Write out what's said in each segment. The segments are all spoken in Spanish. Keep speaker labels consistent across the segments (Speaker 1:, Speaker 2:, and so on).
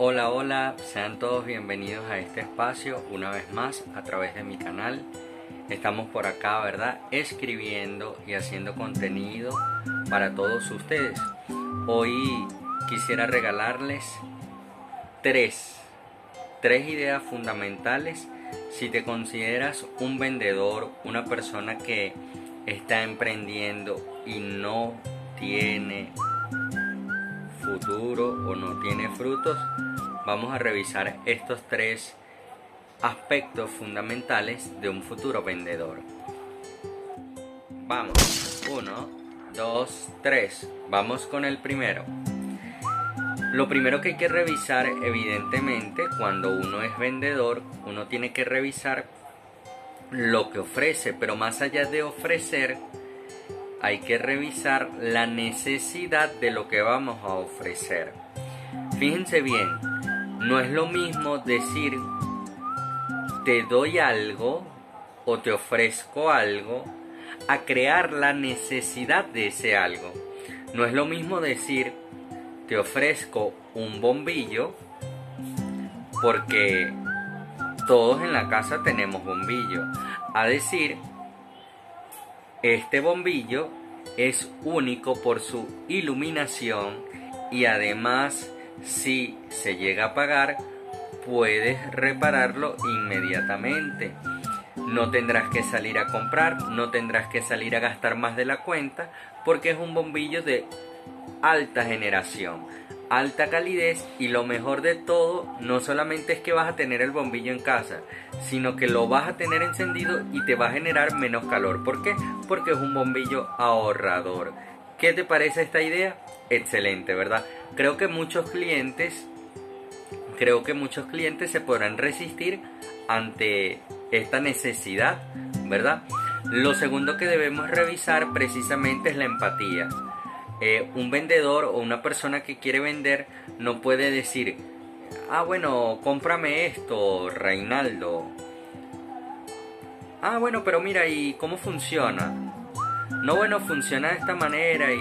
Speaker 1: Hola, hola, sean todos bienvenidos a este espacio una vez más a través de mi canal. Estamos por acá, ¿verdad? Escribiendo y haciendo contenido para todos ustedes. Hoy quisiera regalarles tres, tres ideas fundamentales si te consideras un vendedor, una persona que está emprendiendo y no tiene futuro o no tiene frutos, vamos a revisar estos tres aspectos fundamentales de un futuro vendedor. Vamos, uno, dos, tres. Vamos con el primero. Lo primero que hay que revisar, evidentemente, cuando uno es vendedor, uno tiene que revisar lo que ofrece, pero más allá de ofrecer, hay que revisar la necesidad de lo que vamos a ofrecer. Fíjense bien, no es lo mismo decir te doy algo o te ofrezco algo a crear la necesidad de ese algo. No es lo mismo decir te ofrezco un bombillo porque todos en la casa tenemos bombillo. A decir este bombillo es único por su iluminación y además si se llega a apagar puedes repararlo inmediatamente. No tendrás que salir a comprar, no tendrás que salir a gastar más de la cuenta porque es un bombillo de alta generación alta calidez y lo mejor de todo no solamente es que vas a tener el bombillo en casa, sino que lo vas a tener encendido y te va a generar menos calor. ¿Por qué? Porque es un bombillo ahorrador. ¿Qué te parece esta idea? Excelente, ¿verdad? Creo que muchos clientes creo que muchos clientes se podrán resistir ante esta necesidad, ¿verdad? Lo segundo que debemos revisar precisamente es la empatía. Eh, un vendedor o una persona que quiere vender no puede decir, ah bueno, cómprame esto, Reinaldo. Ah bueno, pero mira, ¿y cómo funciona? No, bueno, funciona de esta manera y...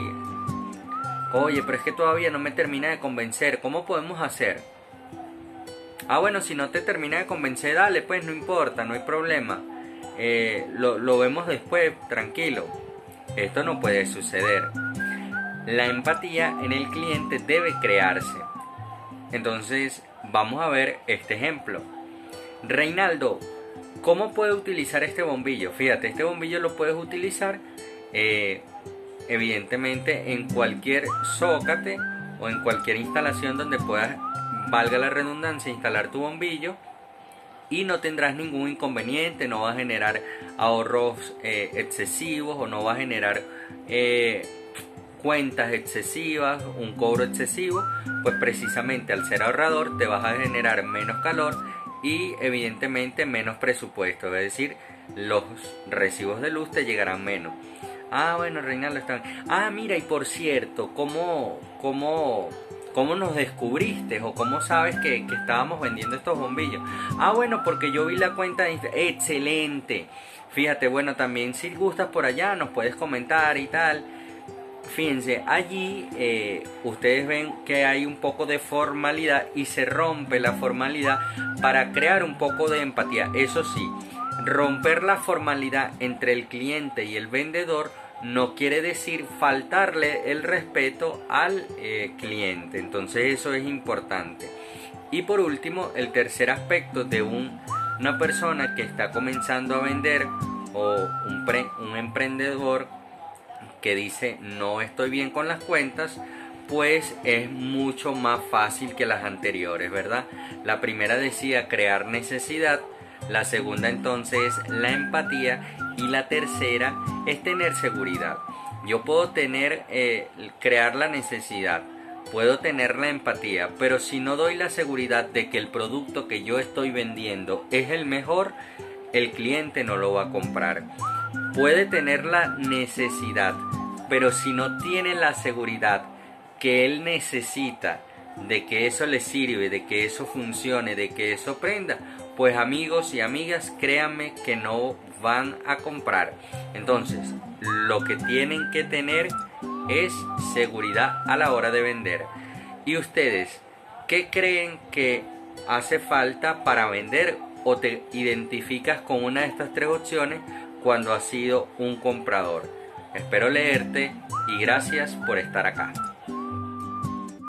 Speaker 1: Oye, pero es que todavía no me termina de convencer, ¿cómo podemos hacer? Ah, bueno, si no te termina de convencer, dale, pues no importa, no hay problema. Eh, lo, lo vemos después, tranquilo. Esto no puede suceder la empatía en el cliente debe crearse. Entonces, vamos a ver este ejemplo. Reinaldo, ¿cómo puedo utilizar este bombillo? Fíjate, este bombillo lo puedes utilizar eh, evidentemente en cualquier zócate o en cualquier instalación donde puedas, valga la redundancia, instalar tu bombillo y no tendrás ningún inconveniente, no va a generar ahorros eh, excesivos o no va a generar eh, cuentas excesivas, un cobro excesivo, pues precisamente al ser ahorrador te vas a generar menos calor y evidentemente menos presupuesto, es decir, los recibos de luz te llegarán menos. Ah, bueno, Reinaldo está. Ah, mira, y por cierto, ¿cómo, cómo, cómo nos descubriste o cómo sabes que, que estábamos vendiendo estos bombillos? Ah, bueno, porque yo vi la cuenta Excelente. Fíjate, bueno, también si gustas por allá nos puedes comentar y tal. Fíjense, allí eh, ustedes ven que hay un poco de formalidad y se rompe la formalidad para crear un poco de empatía. Eso sí, romper la formalidad entre el cliente y el vendedor no quiere decir faltarle el respeto al eh, cliente. Entonces eso es importante. Y por último, el tercer aspecto de una persona que está comenzando a vender o un, un emprendedor que dice no estoy bien con las cuentas, pues es mucho más fácil que las anteriores, ¿verdad? La primera decía crear necesidad, la segunda entonces la empatía y la tercera es tener seguridad. Yo puedo tener, eh, crear la necesidad, puedo tener la empatía, pero si no doy la seguridad de que el producto que yo estoy vendiendo es el mejor, el cliente no lo va a comprar. Puede tener la necesidad, pero si no tiene la seguridad que él necesita de que eso le sirve, de que eso funcione, de que eso prenda, pues amigos y amigas, créanme que no van a comprar. Entonces, lo que tienen que tener es seguridad a la hora de vender. Y ustedes, ¿Qué creen que hace falta para vender o te identificas con una de estas tres opciones cuando has sido un comprador? Espero leerte y gracias por estar acá.